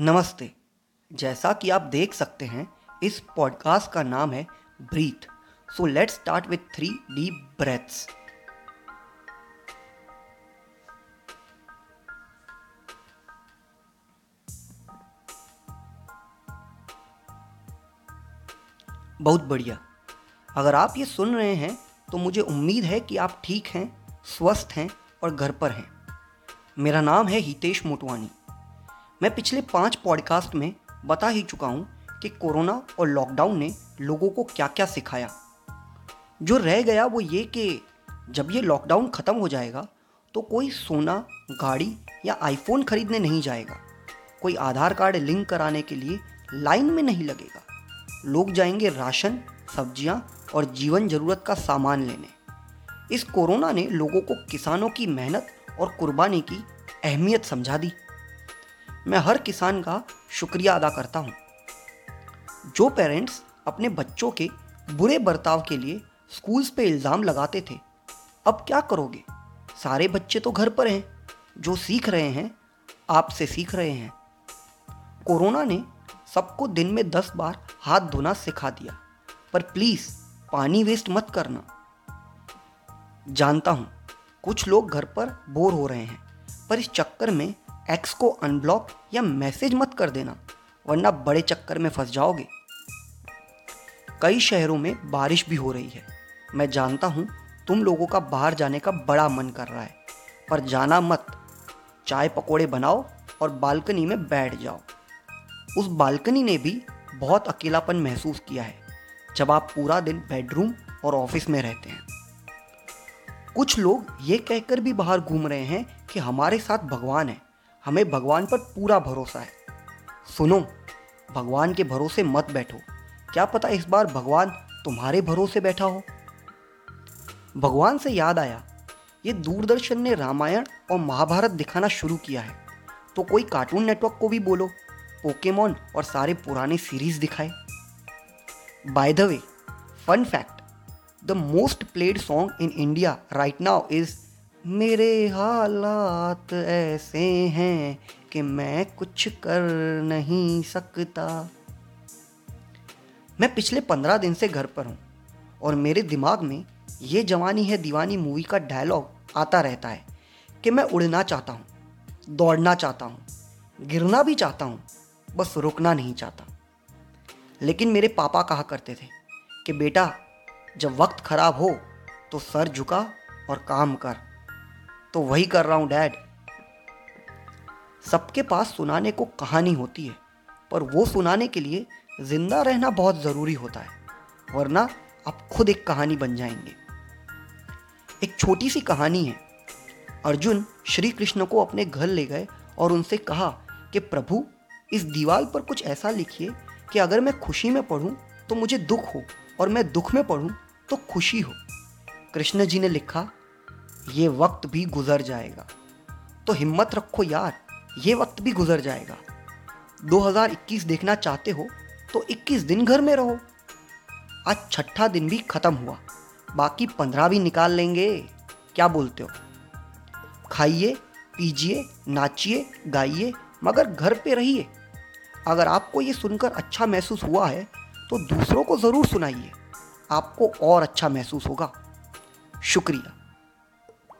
नमस्ते। जैसा कि आप देख सकते हैं, इस पॉडकास्ट का नाम है breath. So let's start with three deep breaths बहुत बढ़िया। अगर आप ये सुन रहे हैं तो मुझे उम्मीद है कि आप ठीक हैं, स्वस्थ हैं और घर पर हैं। मेरा नाम है हितेश मोटवानी। मैं पिछले पाँच पॉडकास्ट में बता ही चुका हूँ कि कोरोना और लॉकडाउन ने लोगों को क्या क्या सिखाया। जो रह गया वो ये कि जब ये लॉकडाउन ख़त्म हो जाएगा तो कोई सोना, गाड़ी या आईफोन खरीदने नहीं जाएगा। कोई आधार कार्ड लिंक कराने के लिए लाइन में नहीं लगेगा। लोग जाएँगे राशन, सब्ज़ियाँ और जीवन ज़रूरत का सामान लेने। इस कोरोना ने लोगों को किसानों की मेहनत और कुर्बानी की अहमियत समझा दी। मैं हर किसान का शुक्रिया अदा करता हूँ। जो पेरेंट्स अपने बच्चों के बुरे बर्ताव के लिए स्कूल्स पे इल्ज़ाम लगाते थे, अब क्या करोगे? सारे बच्चे तो घर पर हैं, जो सीख रहे हैं, आपसे सीख रहे हैं। कोरोना ने सबको दिन में दस बार हाथ धोना सिखा दिया, पर प्लीज़ पानी वेस्ट मत करना। जानता हूँ, कुछ लोग घर पर बोर हो रहे हैं, पर इस चक्कर में एक्स को अनब्लॉक या मैसेज मत कर देना, वरना बड़े चक्कर में फंस जाओगे। कई शहरों में बारिश भी हो रही है। मैं जानता हूँ तुम लोगों का बाहर जाने का बड़ा मन कर रहा है, पर जाना मत। चाय पकोड़े बनाओ और बालकनी में बैठ जाओ। उस बालकनी ने भी बहुत अकेलापन महसूस किया है, जब आप पूरा दिन बेडरूम और ऑफ़िस में रहते हैं। कुछ लोग ये कहकर भी बाहर घूम रहे हैं कि हमारे साथ भगवान है। हमें भगवान पर पूरा भरोसा है। सुनो, भगवान के भरोसे मत बैठो। क्या पता इस बार भगवान तुम्हारे भरोसे बैठा हो? भगवान से याद आया, ये दूरदर्शन ने रामायण और महाभारत दिखाना शुरू किया है। तो कोई कार्टून नेटवर्क को भी बोलो पोकेमोन और सारे पुराने सीरीज़ दिखाए। By the way fun fact the most played song in India right now is मेरे हालात ऐसे हैं कि मैं कुछ कर नहीं सकता। मैं पिछले पंद्रह दिन से घर पर हूँ और मेरे दिमाग में ये जवानी है दीवानी मूवी का डायलॉग आता रहता है कि मैं उड़ना चाहता हूँ, दौड़ना चाहता हूँ, गिरना भी चाहता हूँ, बस रुकना नहीं चाहता। लेकिन मेरे पापा कहा करते थे कि बेटा, जब वक्त खराब हो तो सर झुका और काम कर। तो वही कर रहा हूँ, डैड। सबके पास सुनाने को कहानी होती है, पर वो सुनाने के लिए ज़िंदा रहना बहुत ज़रूरी होता है, वरना आप खुद एक कहानी बन जाएँगे। एक छोटी सी कहानी है। अर्जुन श्री कृष्ण को अपने घर ले गए और उनसे कहा कि, प्रभु, इस दीवार पर कुछ ऐसा लिखिए कि अगर मैं खुशी में पढ़ूं तो मुझे दुख हो, और मैं दुख में पढ़ूं तो खुशी हो। कृष्ण जी ने लिखा ये वक्त भी गुजर जाएगा। तो हिम्मत रखो यार, ये वक्त भी गुजर जाएगा। 2021 देखना चाहते हो तो 21 दिन घर में रहो। आज छठा दिन भी खत्म हुआ, बाकी पंद्रह भी निकाल लेंगे। क्या बोलते हो? खाइए, पीजिए, नाचिए, गाइए, मगर घर पे रहिए। अगर आपको ये सुनकर अच्छा महसूस हुआ है तो दूसरों को ज़रूर सुनाइए। आपको और अच्छा महसूस होगा। शुक्रिया।